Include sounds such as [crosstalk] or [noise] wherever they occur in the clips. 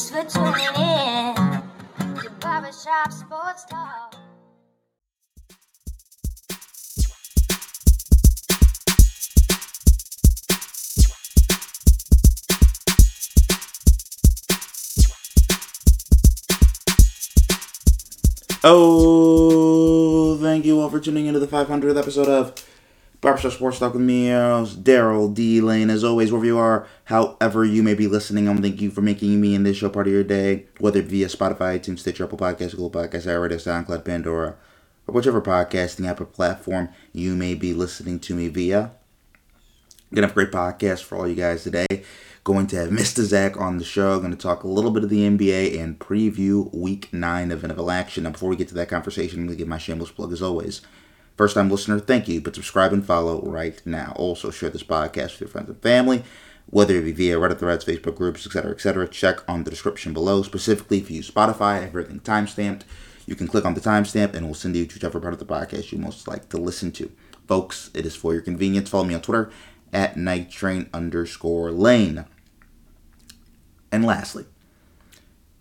Thanks for tuning in to Barbershop Sports Talk. Oh, thank you all for tuning into the 500th episode of Barbershop Sports Talk with me, Daryl D. Lane. As always, wherever you are, however you may be listening, I'm thank you for making me and this show part of your day, whether via Spotify, iTunes, Stitcher, Apple Podcasts, Google Podcasts, iRadio, SoundCloud, Pandora, or whichever podcasting app or platform you may be listening to me via. Gonna have a great podcast for all you guys today. Going to have Mr. Zach on the show. Going to talk a little bit of the NBA and preview Week Nine of NFL action. Now, before we get to that conversation, I'm to give my shameless plug as always. First time listener, thank you, but subscribe and follow right now. Also, share this podcast with your friends and family, whether it be via Reddit threads, Facebook groups, etc., etc. Check on the description below. Specifically, if you use Spotify, everything timestamped. You can click on the timestamp and we'll send you to whichever part of the podcast you most like to listen to. Folks, it is for your convenience. Follow me on Twitter at night train underscore lane. And lastly,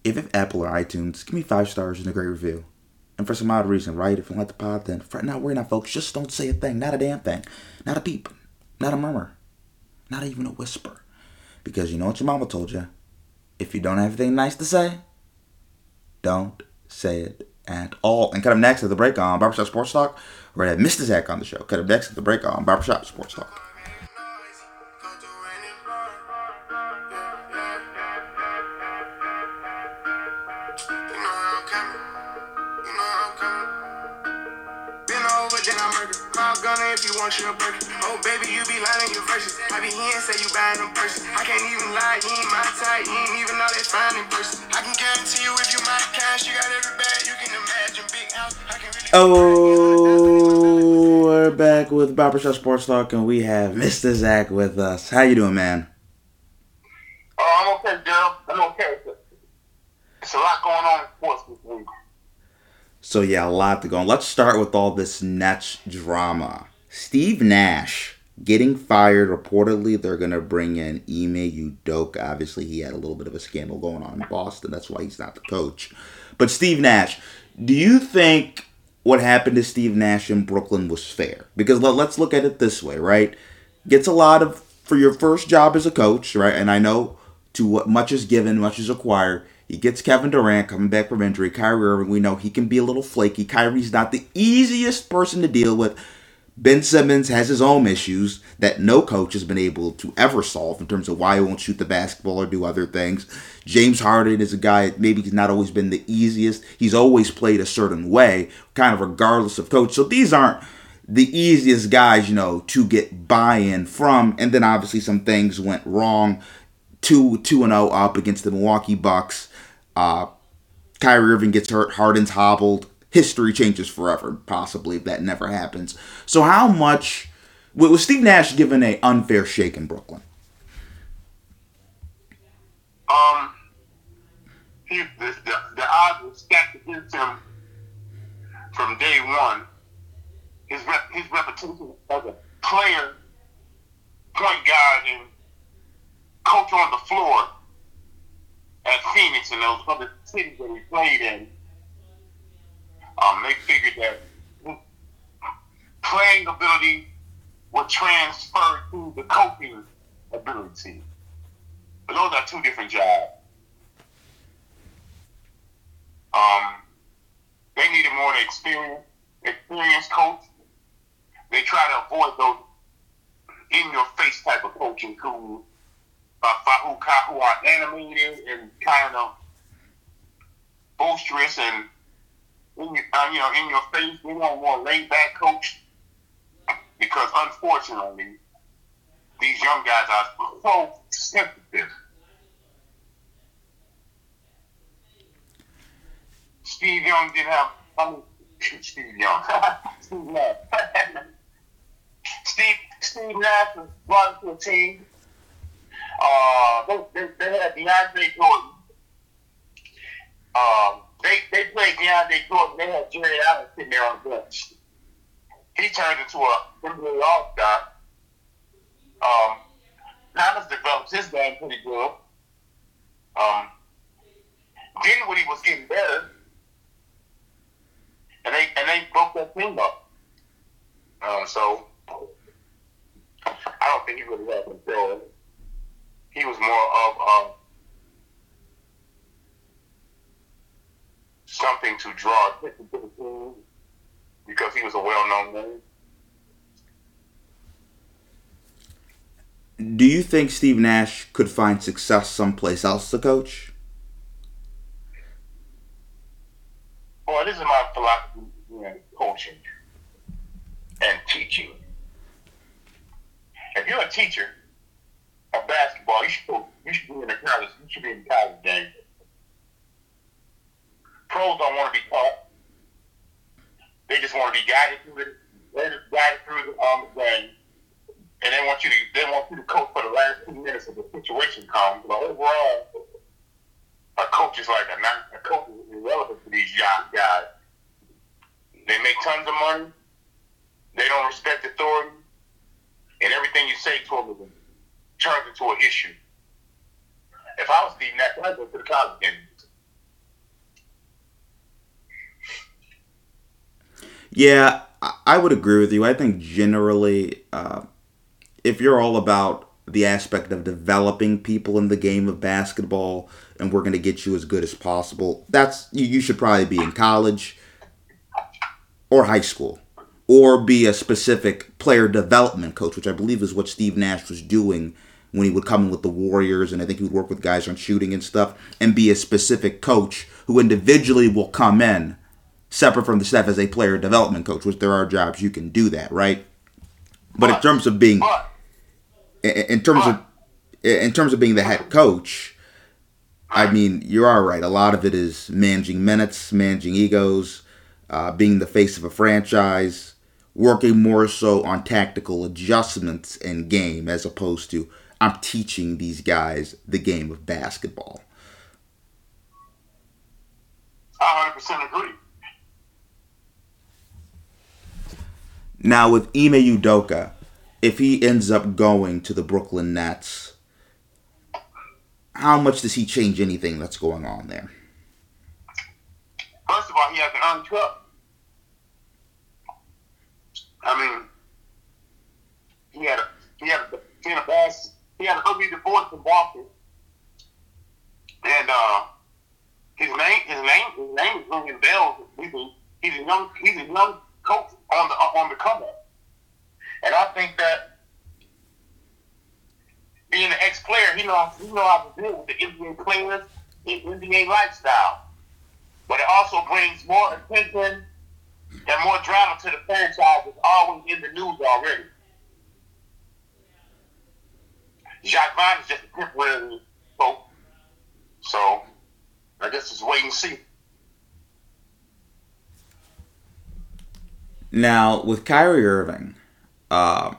if it's Apple or iTunes, give me five stars and a great review. And for some odd reason, right? If you like the pod, then fret not worry now, folks. Just don't say a thing, not a damn thing, not a peep, not a murmur, not even a whisper. Because you know what your mama told you. If you don't have anything nice to say, don't say it at all. And cut up next at the break on Barbershop Sports Talk. We're going to have Mr. Zach on the show. Cut up next at the break on Barbershop Sports Talk. If you want your burger. Oh, baby, you be lying your verses. I be here say you buying them purses. I can't even lie, you ain't my type. You ain't even know that fine in person. I can guarantee you if you my cash, you got every bag you can imagine. Big house, I can really. Oh, we're back with Barbershop Sports Talk, and we have Mr. Zach with us. How you doing, man? Oh, I'm okay, Daryl. I'm okay. It's a lot going on in sports this week. So yeah, a lot to go on. Let's start with all this Nets drama. Steve Nash getting fired. Reportedly, they're gonna bring in Ime Udoka. Obviously, he had a little bit of a scandal going on in Boston. That's why he's not the coach. But Steve Nash, do you think what happened to Steve Nash in Brooklyn was fair? Because let- let's look at it this way, right? Gets a lot of for your first job as a coach, right? And I know to what much is given, much is acquired. He gets Kevin Durant coming back from injury. Kyrie Irving, we know he can be a little flaky. Kyrie's not the easiest person to deal with. Ben Simmons has his own issues that no coach has been able to ever solve in terms of why he won't shoot the basketball or do other things. James Harden is a guy maybe he's not always been the easiest. He's always played a certain way, kind of regardless of coach. So these aren't the easiest guys, you know, to get buy-in from. And then obviously some things went wrong. Two two and zero up against the Milwaukee Bucks. Uh, Kyrie Irving gets hurt. Harden's hobbled. History changes forever, possibly, if that never happens. So, how much was Steve Nash given an unfair shake in Brooklyn? Um, he, the, the, the odds were stacked against him from day one. His rep, his reputation as a player, point guard, and coach on the floor at Phoenix and those other cities that he played in, um, they figured that playing ability would transfer to the coaching ability. But those are two different jobs. Um, they needed more experience, experienced coach. They try to avoid those in-your-face type of coaching who uh, who, who are animated and kind of boisterous and in your, uh, you know in your face. They want more laid back coach because unfortunately these young guys are so sensitive. Steve Young didn't have. I mean, Steve Young. [laughs] Steve Nash. Steve Steve Nash was brought to a team uh, they, they, they had DeAndre Jordan. Um, they they played DeAndre Jordan. They had Jarrett Allen sitting there on the bench. He turned into a NBA All Star. Um, Thomas developed his game pretty good. Um, he was getting better, and they and they broke that team up. Um, so I don't think he really had control. He was more of uh, because he was a well-known name. Do you think Steve Nash could find success someplace else to coach? Well, this is my philosophy in coaching and teaching. If you're a teacher of basketball, you should you should be in the college. You should be in the college game. Pros don't want to be taught. They just want to be guided through it. They're just guided through the um, game, and they want you to they want you to coach for the last two minutes of the situation comes. But overall, a coach is like a non a coach is irrelevant to these young guys. They make tons of money. They don't respect authority, and everything you say to them turns into an issue. If I was Steve Nash, I'd go to the college game. Yeah, I- would agree with you. I think generally, uh, if you're all about the aspect of developing people in the game of basketball, and we're going to get you as good as possible, that's you, you should probably be in college or high school, or be a specific player development coach, which I believe is what Steve Nash was doing when he would come in with the Warriors, and I think he would work with guys on shooting and stuff, and be a specific coach who individually will come in separate from the staff as a player development coach, which there are jobs you can do that, right? But in terms of being, But in terms of, in terms of being the head coach, I mean, you are right. A lot of it is managing minutes, managing egos, uh, being the face of a franchise, working more so on tactical adjustments in game as opposed to I'm teaching these guys the game of basketball. I 100% agree. Now with Ime Udoka, if he ends up going to the Brooklyn Nets, how much does he change anything that's going on there? First of all, he has an earned cup. I mean, he had a he had a he had a bad he had an ugly divorce from Boston, and uh, his name his name his name is ringing bells. He's a, he's a young he's a young coach on the on the come up, and I think that being an ex player, he knows he knows how to deal with the NBA players, the NBA lifestyle but it also brings more attention and more drama to the franchise that's always in the news already. Jacque Vaughn is just a temporary hope. So I guess it's wait and see. Now, with Kyrie Irving, uh,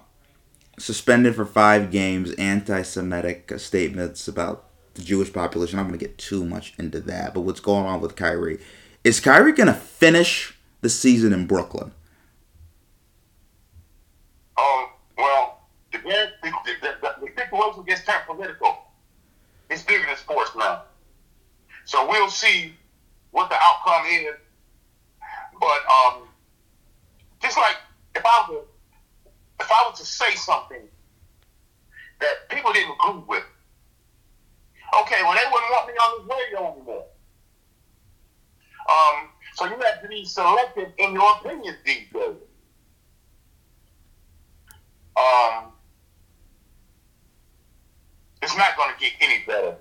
suspended for five games, anti Semitic statements about the Jewish population. I'm going to get too much into that, but what's going on with Kyrie? Is Kyrie going to finish the season in Brooklyn? Um, well, the, gets political. It's bigger than sports now. So we'll see what the outcome is. But um, just like if I were if I was to say something that people didn't agree with, okay, well they wouldn't want me on this radio anymore. Um, so you have to be selective in your opinions these days. Um, it's not going to get any better.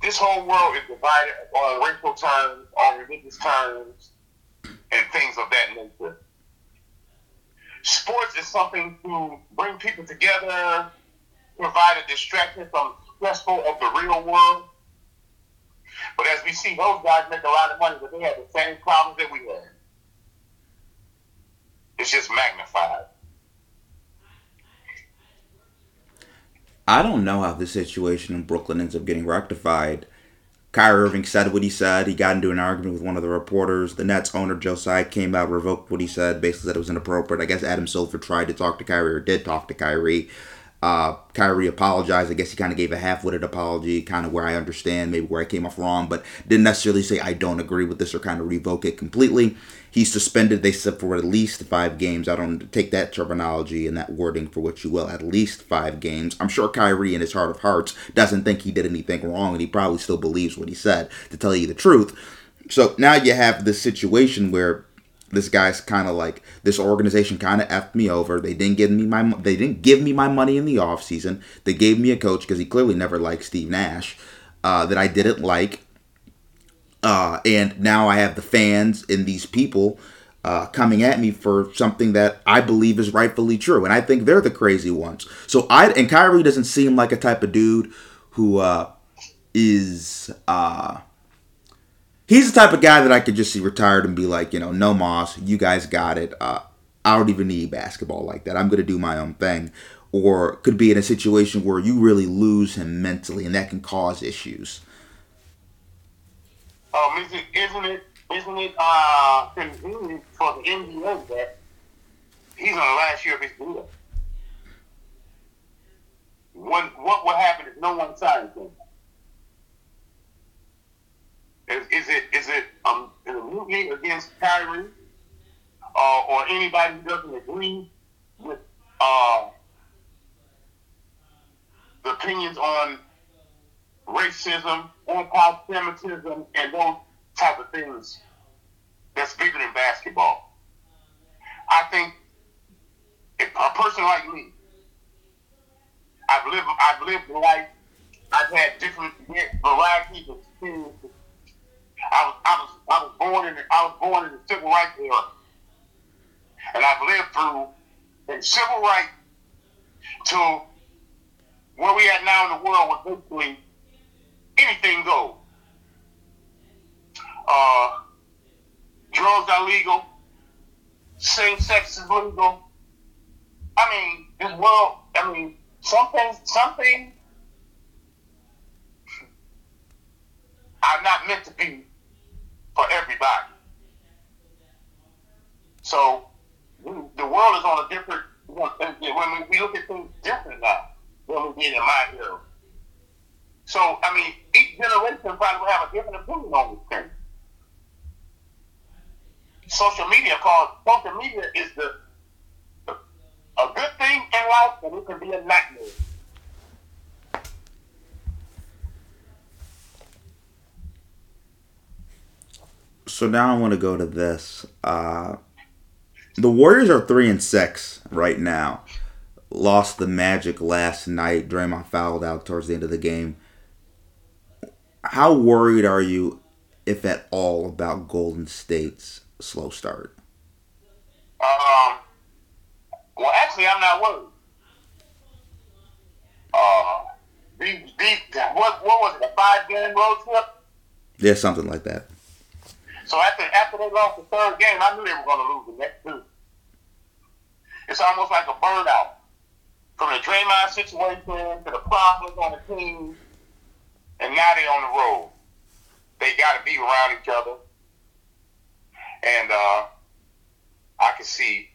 This whole world is divided on racial terms, on religious terms, and things of that nature. Sports is something to bring people together, provide a distraction from stressful of the real world. But as we see, those guys make a lot of money, but they have the same problems that we have. It's just magnified. I don't know how this situation in Brooklyn ends up getting rectified. Kyrie Irving said what he said. He got into an argument with one of the reporters. The Nets owner, Joe Tsai, came out, revoked what he said, basically said it was inappropriate. I guess Adam Silver tried to talk to Kyrie or did talk to Kyrie. Uh, Kyrie apologized. I guess he kind of gave a half-witted apology, kind of where I understand maybe where I came off wrong, but didn't necessarily say I don't agree with this or kind of revoke it completely. He's suspended. They said for at least five games. I don't take that terminology and that wording for what you will. At least five games. I'm sure Kyrie, in his heart of hearts, doesn't think he did anything wrong, and he probably still believes what he said. To tell you the truth. So now you have this situation where this guy's kind of like this organization kind of effed me over. They didn't give me my they didn't give me my money in the off season. They gave me a coach because he clearly never liked Steve Nash uh, that I didn't like. Uh, and now I have the fans and these people uh, coming at me for something that I believe is rightfully true, and I think they're the crazy ones. So I and Kyrie doesn't seem like a type of dude who uh, is uh, he's the type of guy that I could just see retired and be like, you know, no Moss, you guys got it. Uh, I don't even need basketball like that. I'm gonna do my own thing. Or could be in a situation where you really lose him mentally, and that can cause issues. Um, isn't it, isn't it, uh, convenient for the NBA that he's on the last year of his deal? What will happen if no one signs him? Is, is it is it um is it mutiny against Kyrie uh, or anybody who doesn't agree with uh, the opinions on racism, anti-Semitism, and those type of things that's bigger than basketball? I think if a person like me, I've lived I've lived life. I've had different varieties of experiences I was, I was, I was born in, the, I was born in the civil rights era, and I've lived through the civil rights to where we at now in the world, where basically anything goes. Uh, drugs are legal, same sex is legal. I mean, this world. I mean, something, something are not meant to be for everybody. So the world is on a different. When we look at things different now than we did in my era. So I mean, each generation probably will have a different opinion on this thing. Social media, called social media, is the a good thing in life, and it can be a nightmare. So now I want to go to this. Uh, the Warriors are three and six right now. Lost the Magic last night. Draymond fouled out towards the end of the game. How worried are you, if at all, about Golden State's slow start? Um. Well, actually, I'm not worried. Uh, what, what was it? A five game road trip? Yeah, something like that. So after after they lost the third game, I knew they were going to lose the next two. It's almost like a burnout from the Draymond situation to the problems on the team, and now they're on the road. They got to be around each other, and uh, I can see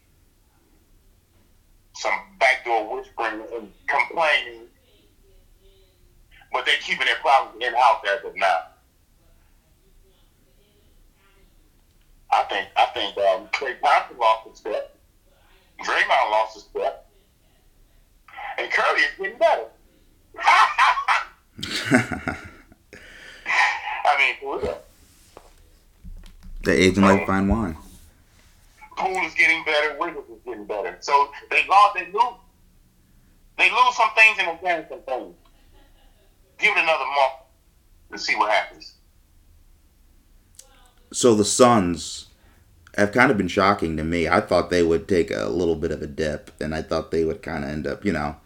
some backdoor whispering and complaining, but they're keeping their problems in house as of now. I think I think um, Klay Thompson lost a step. Draymond lost his step. And Curry is getting better. [laughs] I mean, for real. The aging like fine wine. Poole is getting better. Wiggins is getting better. So they lost. They lose. They lose some things and they gain some things. Give it another month to see what happens. So the Suns have kind of been shocking to me. I thought they would take a little bit of a dip, and I thought they would kind of end up, you know.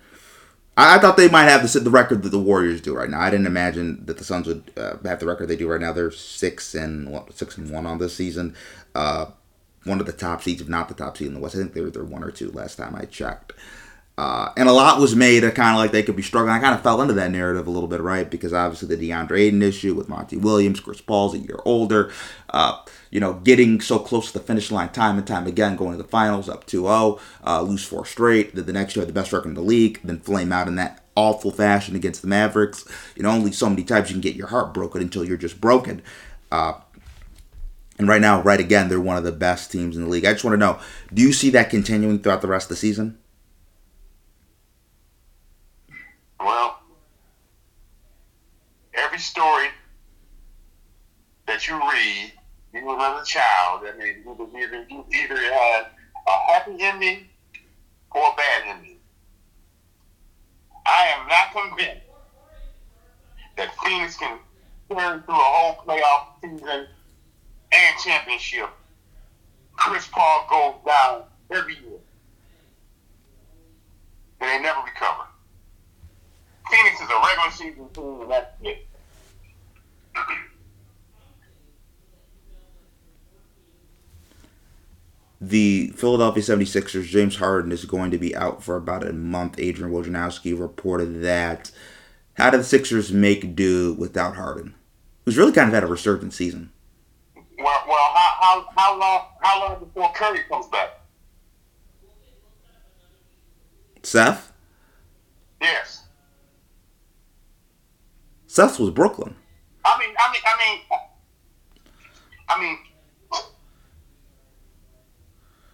I, I thought they might have the, the record that the Warriors do right now. I didn't imagine that the Suns would uh, have the record they do right now. They're six and six and one on this season. Uh, one of the top seeds, if not the top seed in the West. I think they were they're one or two last time I checked. Uh, and a lot was made of kind of like they could be struggling. I kind of fell into that narrative a little bit, right? Because obviously the DeAndre Ayton issue with Monty Williams, Chris Paul's a year older. Uh, you know, getting so close to the finish line time and time again, going to the finals up 2-0, uh, lose four straight. Then the next year the best record in the league, then flame out in that awful fashion against the Mavericks. You know, only so many times you can get your heart broken until you're just broken. Uh, and right now, right again, they're one of the best teams in the league. I just want to know, do you see that continuing throughout the rest of the season? Well, every story that you read, even as a child, I mean, either, either, either it has a happy ending or a bad ending. I am not convinced that Phoenix can turn through a whole playoff season and championship. Chris Paul goes down every year. And they never recover. Phoenix is a regular season team, and that's it. The Philadelphia 76ers, James Harden is going to be out for about a month. Adrian Wojnarowski reported that. How did the Sixers make do without Harden? Who's really kind of had a resurgent season. Well, well, how, how, how long how long before Curry comes back? Seth? Yes. Seth was Brooklyn. I mean, I mean, I mean,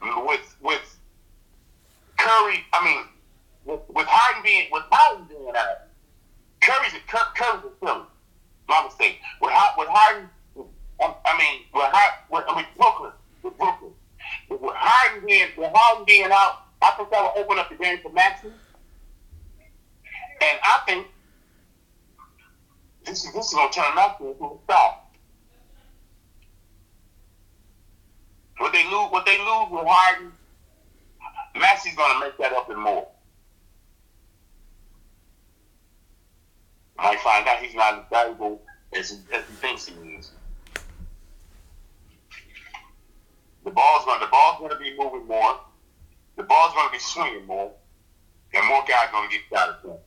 I mean, with with Curry, I mean, with, with Harden being with Harden being out, Curry's a Cur, Curry's a Philly. My mistake. With with Harden, I, I mean, with Harden, with, I mean Brooklyn, with Brooklyn, with, with Harden being with Harden being out, I think that will open up the game for Maxey. And I think this is this is gonna turn into a star. What they lose, what they lose with Harden, Maxey's gonna make that up and more. Might find out he's not as valuable as he, as he thinks he is. The ball's going, the ball's going to be moving more. The ball's going to be swinging more, and more guys going to get shot at them.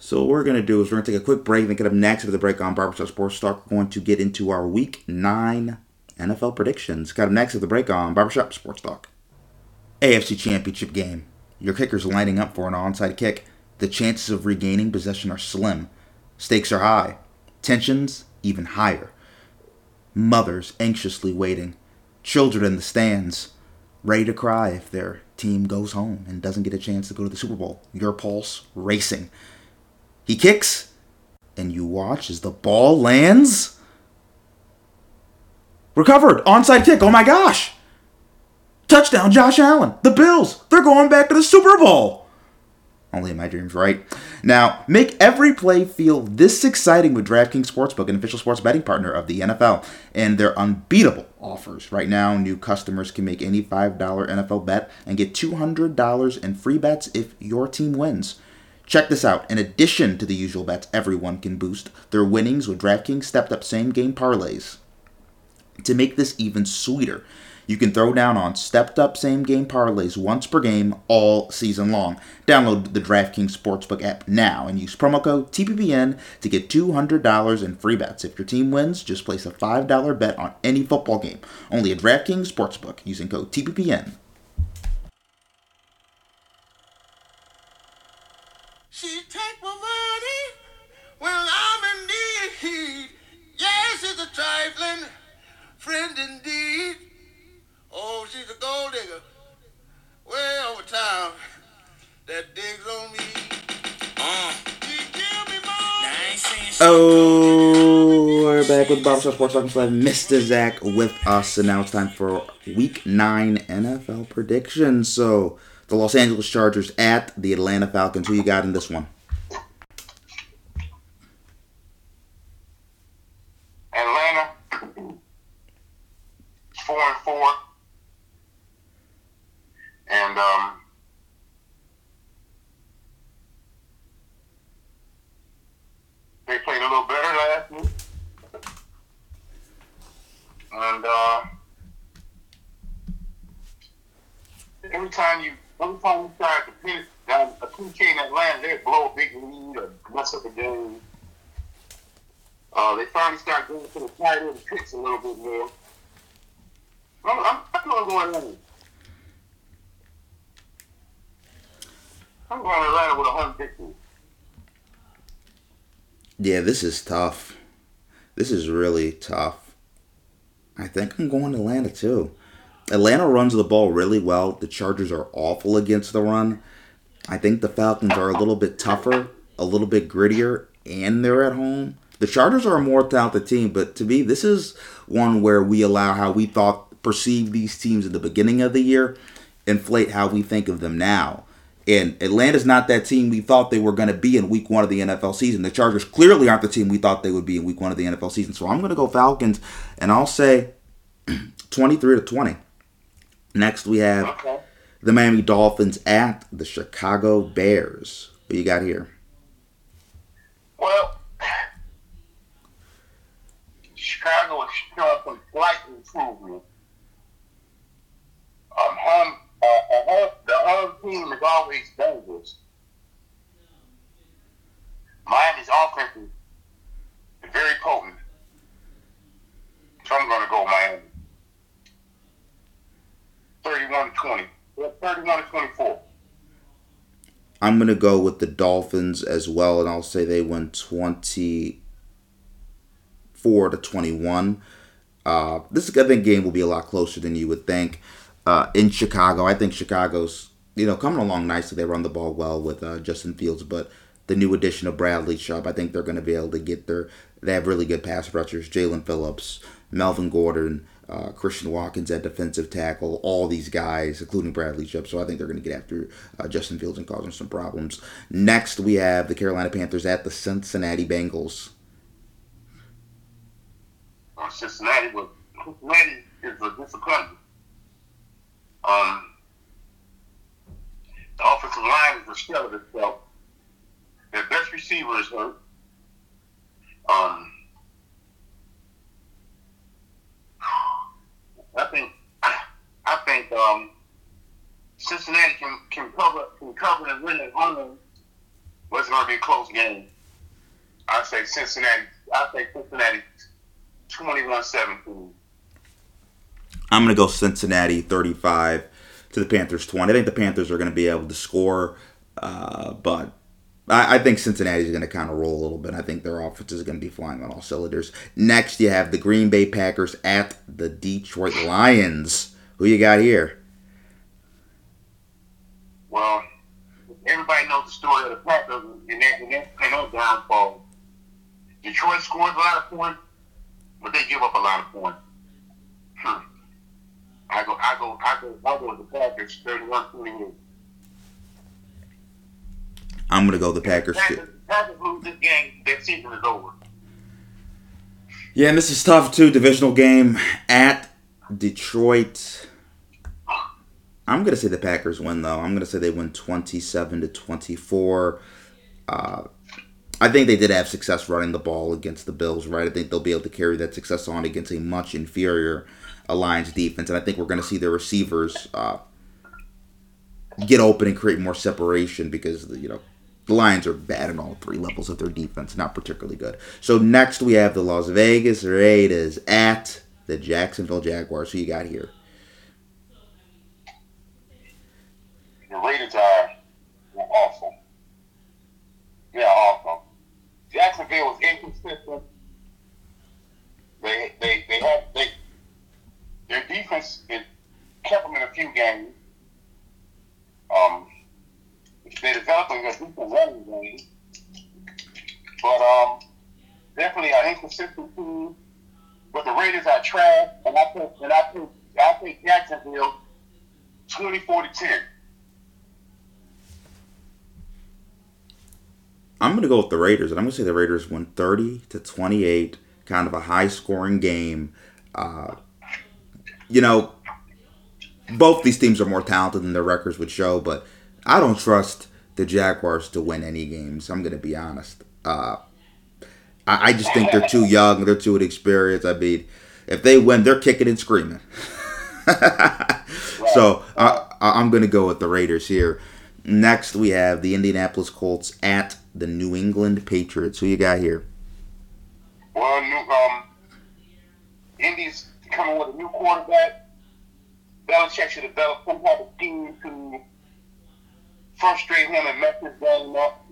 So what we're going to do is we're going to take a quick break and get up next with the break on Barbershop Sports Talk. We're going to get into our Week 9 NFL predictions. Got up next with the break on Barbershop Sports Talk. AFC Championship game. Your kicker's lining up for an onside kick. The chances of regaining possession are slim. Stakes are high. Tensions even higher. Mothers anxiously waiting. Children in the stands, ready to cry if their team goes home and doesn't get a chance to go to the Super Bowl. Your pulse racing. He kicks, and you watch as the ball lands. Recovered. Onside kick. Oh my gosh. Touchdown, Josh Allen. The Bills. They're going back to the Super Bowl. Only in my dreams, right? Now, make every play feel this exciting with DraftKings Sportsbook, an official sports betting partner of the NFL, and their unbeatable offers. Right now, new customers can make any $5 NFL bet and get $200 in free bets if your team wins. Check this out. In addition to the usual bets everyone can boost, their winnings with DraftKings stepped up same game parlays. To make this even sweeter, you can throw down on stepped up same game parlays once per game all season long. Download the DraftKings Sportsbook app now and use promo code TPPN to get $200 in free bets. If your team wins, just place a $5 bet on any football game. Only at DraftKings Sportsbook using code TPPN. She take my money when I'm in need. Yes, it's a trifling friend indeed. Oh, she's a gold digger. Way over town. That digs on me. Uh. She give me money. Oh, we're back with Barbershop Sports Talking Live. Mr. Zach with us, and now it's time for Week 9 NFL predictions. So, the Los Angeles Chargers at the Atlanta Falcons. Who you got in this one? Atlanta, four and four, and um, they played a little better last week, and uh, every time time you, every time you start to finish, um, a two team in Atlanta, they blow a big lead or mess up a game. Uh, they finally start going to the tight end picks a little bit more. I'm, I'm, I'm going to go Atlanta. I'm going to Atlanta with a hundred victories. Yeah, this is tough. This is really tough. I think I'm going to Atlanta too. Atlanta runs the ball really well. The Chargers are awful against the run. I think the Falcons are a little bit tougher, a little bit grittier, and they're at home. The Chargers are a more talented team, but to me, this is one where we allow how we thought perceive these teams in the beginning of the year inflate how we think of them now. And Atlanta's not that team we thought they were going to be in week one of the NFL season. The Chargers clearly aren't the team we thought they would be in week one of the NFL season. So I'm going to go Falcons, and I'll say [clears throat] 23 to 20. Next, we have Okay. the Miami Dolphins at the Chicago Bears. What you got here? Well, Chicago is showing some slight improvement. Um, home, uh, the home team is always dangerous. Miami's offense is very potent. So I'm going to go Miami. 31 to 20. 31 to 24. I'm going to go with the Dolphins as well, and I'll say they win 24 to 21. Uh, this I think game will be a lot closer than you would think. Uh, in Chicago, I think Chicago's you know coming along nicely. They run the ball well with uh, Justin Fields, but the new addition of Bradley Chubb, I think they're going to be able to get their. They have really good pass rushers: Jaelan Phillips, Melvin Gordon, uh, Christian Wilkins at defensive tackle. All these guys, including Bradley Chubb. So I think they're going to get after uh, Justin Fields and cause him some problems. Next, we have the Carolina Panthers at the Cincinnati Bengals. Cincinnati was Cincinnati is a disappointment. Um, the offensive line is a shell of itself. Their best receiver is hurt. Um, I think I think um, Cincinnati can, can cover can cover and win at home. But it's going to be a close game. I say Cincinnati. I say Cincinnati 21-17. I'm going to go Cincinnati 35 to the Panthers 20. I think the Panthers are going to be able to score, uh, but I, I think Cincinnati is going to kind of roll a little bit. I think their offense is going to be flying on all cylinders. Next, you have the Green Bay Packers at the Detroit Lions. Who you got here? Well, everybody knows the story of the Packers and that downfall. Detroit scores a lot of points, but they give up a lot of points. Hmm. I go, I go, I go, I go with the Packers 31-28. I'm going to go the Packers. too. Packers, Packers lose this game, their season is over. Yeah, and this is tough too. Divisional game at Detroit. I'm gonna say the Packers win though. I'm gonna say they win 27 to 24. Uh, I think they did have success running the ball against the Bills, right? I think they'll be able to carry that success on against a much inferior Lions defense, and I think we're gonna see the receivers uh, get open and create more separation because you know the Lions are bad in all three levels of their defense, not particularly good. So next we have the Las Vegas Raiders at the Jacksonville Jaguars. Who you got here? The Raiders are awful. They're awful. Jacksonville was inconsistent. Defense it kept them in a few games. Um, they developed a decent running game, but um, definitely an inconsistent team. But the Raiders are trash, and I think and I think I think Jacksonville twenty four to ten. I'm gonna go with the Raiders, and I'm gonna say the Raiders won 30 to 28, kind of a high scoring game. Uh, you know, both these teams are more talented than their records would show, but I don't trust the Jaguars to win any games. I'm gonna be honest. Uh, I, I just think they're too young, they're too inexperienced. I mean, if they win, they're kicking and screaming. [laughs] so I- I'm going to go with the Raiders here. Next, we have the Indianapolis Colts at the New England Patriots. Who you got here? Well, new, um, Indy's coming with a new quarterback. Belichick should develop some type of team to frustrate him and mess his game up.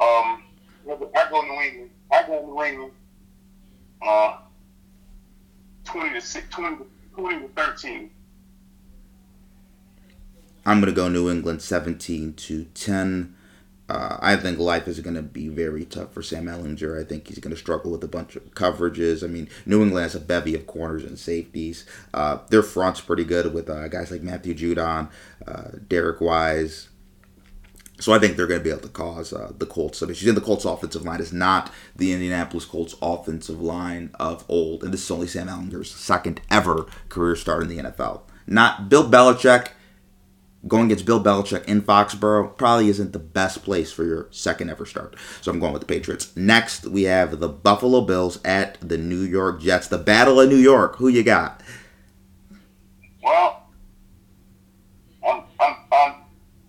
Um, I go New England. I go New England. Uh, twenty to six, 20 20 to thirteen. I'm going to go New England 17 to 10. Uh, I think life is going to be very tough for Sam Ehlinger. I think he's going to struggle with a bunch of coverages. I mean, New England has a bevy of corners and safeties. Uh, their front's pretty good with uh, guys like Matthew Judon, uh, Derek Wise. So I think they're going to be able to cause uh, the Colts some issues. And the Colts' offensive line is not the Indianapolis Colts' offensive line of old. And this is only Sam Ehlinger's second ever career start in the NFL. Not Bill Belichick going against Bill Belichick in Foxborough probably isn't the best place for your second ever start. So I'm going with the Patriots. Next, we have the Buffalo Bills at the New York Jets. The Battle of New York. Who you got? Well, I'm I'm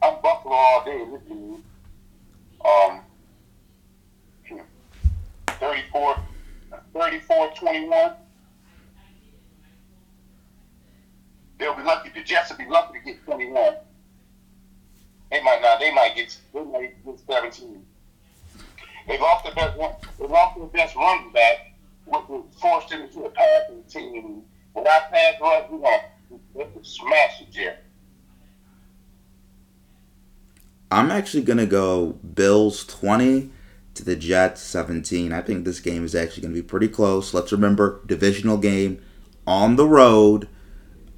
I'm, Buffalo all day. Um, 34, 34 21. They'll be lucky. The Jets will be lucky to get 21. They might not. They might get. They might get 17. They lost their best. They lost their best running back, which forced them into a passing team. Without pass rush, we're gonna smash the Jets. I'm actually to go Bills 20 to the Jets 17. I think this game is actually to be pretty close. Let's remember, divisional game on the road.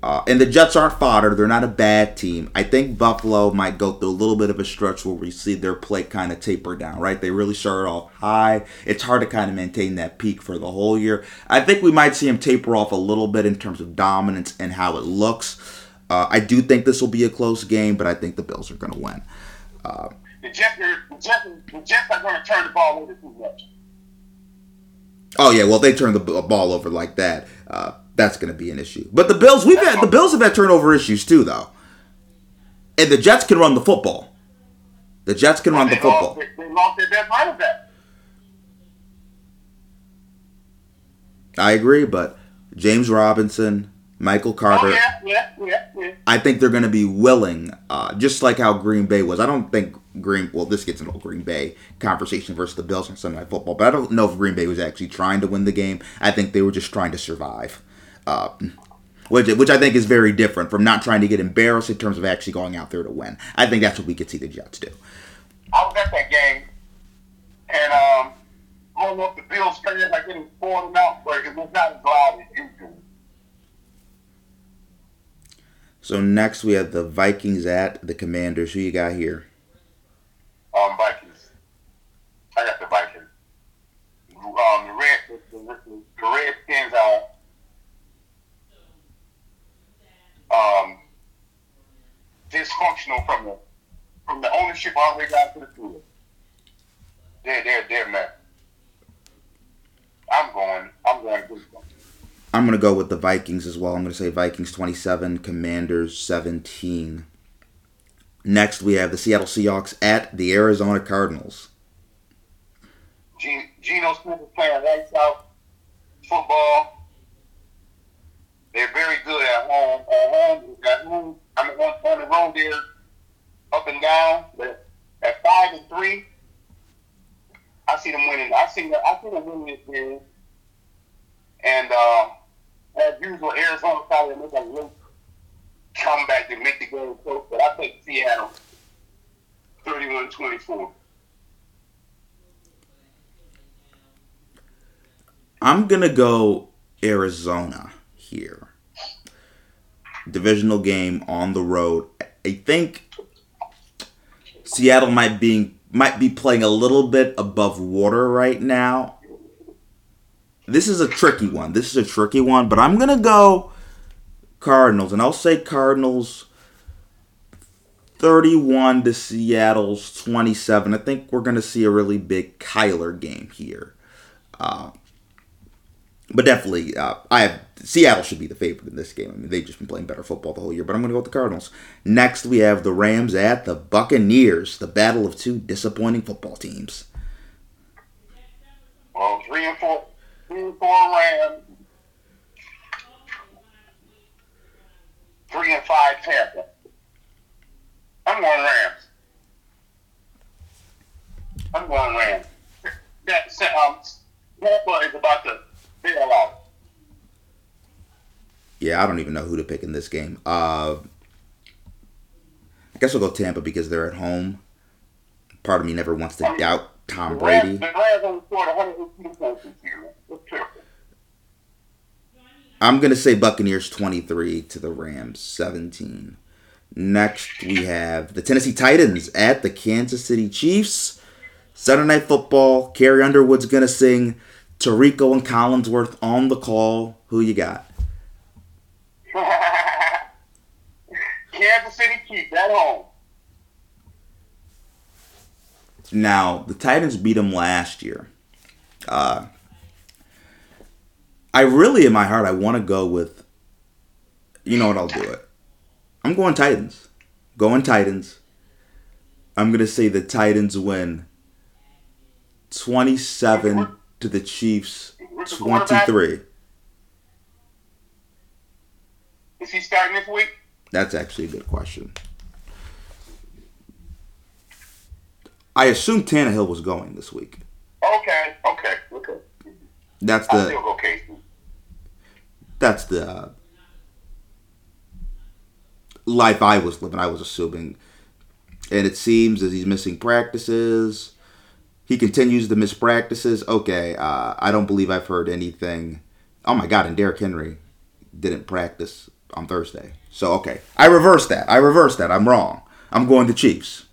Uh, and the Jets aren't fodder. They're not a bad team. I think Buffalo might go through a little bit of a stretch where we see their play kind of taper down, right? They really started off high. It's hard to kind of maintain that peak for the whole year. I think we might see them taper off a little bit in terms of dominance and how it looks. Uh, I do think this will be a close game, but I think the Bills are going to win. The Jets, are, the Jets, the Jets are going to turn the ball over too much. Oh yeah, well they turn the ball over like that. Uh, that's going to be an issue. But the Bills, we've had the Bills have had turnover issues too, though. And the Jets can run the football. The Jets can run the lost, football. they, they lost their best running back. I agree, but James Robinson, Michael Carter, Oh yeah, yeah, yeah, yeah. I think they're going to be willing, uh, just like how Green Bay was. I don't think Green. Well, this gets into a Green Bay conversation versus the Bills on Sunday Night Football, but I don't know if Green Bay was actually trying to win the game. I think they were just trying to survive, uh, which which I think is very different from not trying to get embarrassed in terms of actually going out there to win. I think that's what we could see the Jets do. I was at that game, and um, I don't know if the Bills fans are getting falling out, but it was not as loud as usual. So next we have the Vikings at the Commanders. Who you got here? Um, Vikings. I got the Vikings. Um, the red, the, the, the Redskins are um dysfunctional from the from the ownership all the way down to the field. They're they're they're mad. I'm going. I'm going. I'm going to go with the Vikings as well. I'm going to say Vikings 27, Commanders 17. Next, we have the Seattle Seahawks at the Arizona Cardinals. Gen- Geno Smith is playing lights out football. They're very good at home. At home, at home, I mean, on, on the road, they're up and down. But at five and three, I see them winning. I see them. I see them winning this game. And uh, as usual, Arizona probably make a late comeback to make the game close. But I think Seattle 31-24. I'm to go Arizona here. Divisional game on the road. I think Seattle might be might be playing a little bit above water right now. This is a tricky one. This is a tricky one, but I'm to go Cardinals and I'll say Cardinals 31 to Seattle's 27. I think we're to see a really big Kyler game here. Uh, but definitely, uh, I have Seattle should be the favorite in this game. I mean, they've just been playing better football the whole year. But I'm going to go with the Cardinals. Next, we have the Rams at the Buccaneers. The battle of two disappointing football teams. Well, three and four, three and four Rams, three and five Tampa. I'm going Rams. I'm going Rams. That um, Tampa is about to bail out. Yeah, I don't even know who to pick in this game. Uh, I guess I'll go Tampa because they're at home. Part of me never wants to doubt Tom Brady. the Rams only scored 118 points this year. That's terrible. I'm gonna say Buccaneers 23 to the Rams 17. Next, we have the Tennessee Titans at the Kansas City Chiefs. Saturday Night Football. Carrie Underwood's gonna sing. Tirico and Collinsworth on the call. Who you got? Kansas City Chiefs at home. Now, the Titans beat them last year. Uh, I really, in my heart, I want to go with. You know what? I'll do it. I'm going Titans. Going Titans. I'm gonna say the Titans win. Twenty-seven to the Chiefs. Twenty-three. Is he starting this week? That's actually a good question. I assume Tannehill was going this week. Okay, okay, okay. That's the. I'll still go Casey. that's the uh, life I was living. I was assuming, and it seems as he's missing practices, he continues to miss practices. Okay, uh, I don't believe I've heard anything. Oh my God! And Derrick Henry didn't practice on Thursday. So okay, I reversed that. I reversed that. I'm wrong. I'm going to Chiefs.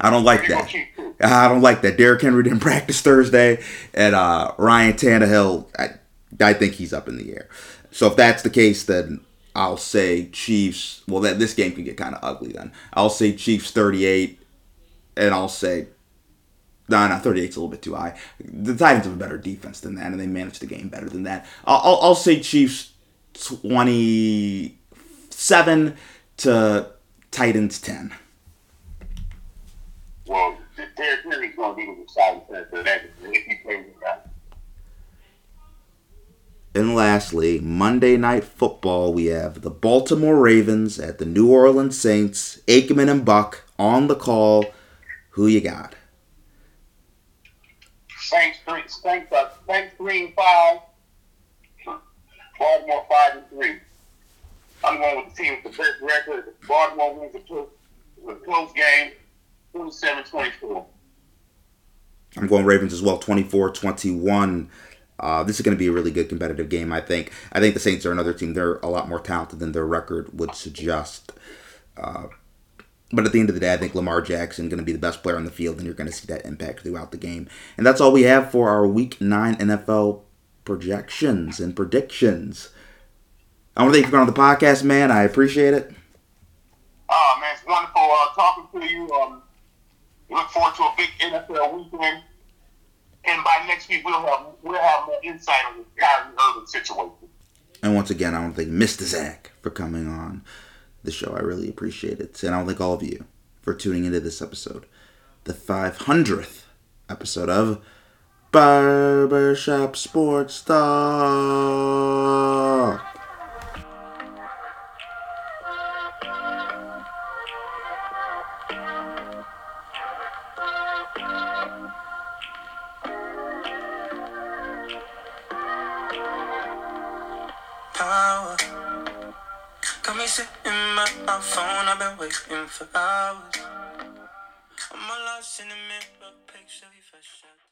I don't like that. I don't like that. Derrick Henry didn't [laughs] practice Thursday, and uh, Ryan Tannehill, I, I think he's up in the air. So if that's the case, then I'll say Chiefs. Well, that this game can get kind of ugly. Then I'll say Chiefs 38, and I'll say no, no, 38's a little bit too high. The Titans have a better defense than that, and they manage the game better than that. I'll, I'll, I'll say Chiefs 27 to Titans 10. Well, Derrick Henry's going to be the deciding factor that if he plays. And lastly, Monday Night Football, we have the Baltimore Ravens at the New Orleans Saints. Aikman and Buck on the call. Who you got? Saints three, Saints, uh, Saints three and five. Baltimore five and three. I'm going with the team with the best record. Baltimore wins a close, game, 27-24. I'm going Ravens as well, 24-21. Uh, this is going to be a really good competitive game, I think. I think the Saints are another team. They're a lot more talented than their record would suggest. Uh, but at the end of the day, I think Lamar Jackson going to be the best player on the field, and you're going to see that impact throughout the game. And that's all we have for our Week 9 NFL projections and predictions. I want to thank you for coming on the podcast, man. I appreciate it. Oh man, it's wonderful uh, talking to you. Um, look forward to a big NFL weekend, and by next week we'll have we'll have more insight on the Kyrie Irving situation. And once again, I want to thank Mr. Zach for coming on the show. I really appreciate it. And I want to thank all of you for tuning into this episode, the 500th episode of Barbershop Sports Talk. power. Got me sitting by my phone, I've been waiting for hours. I'm lost in the mirror, picture, fresh out the shower.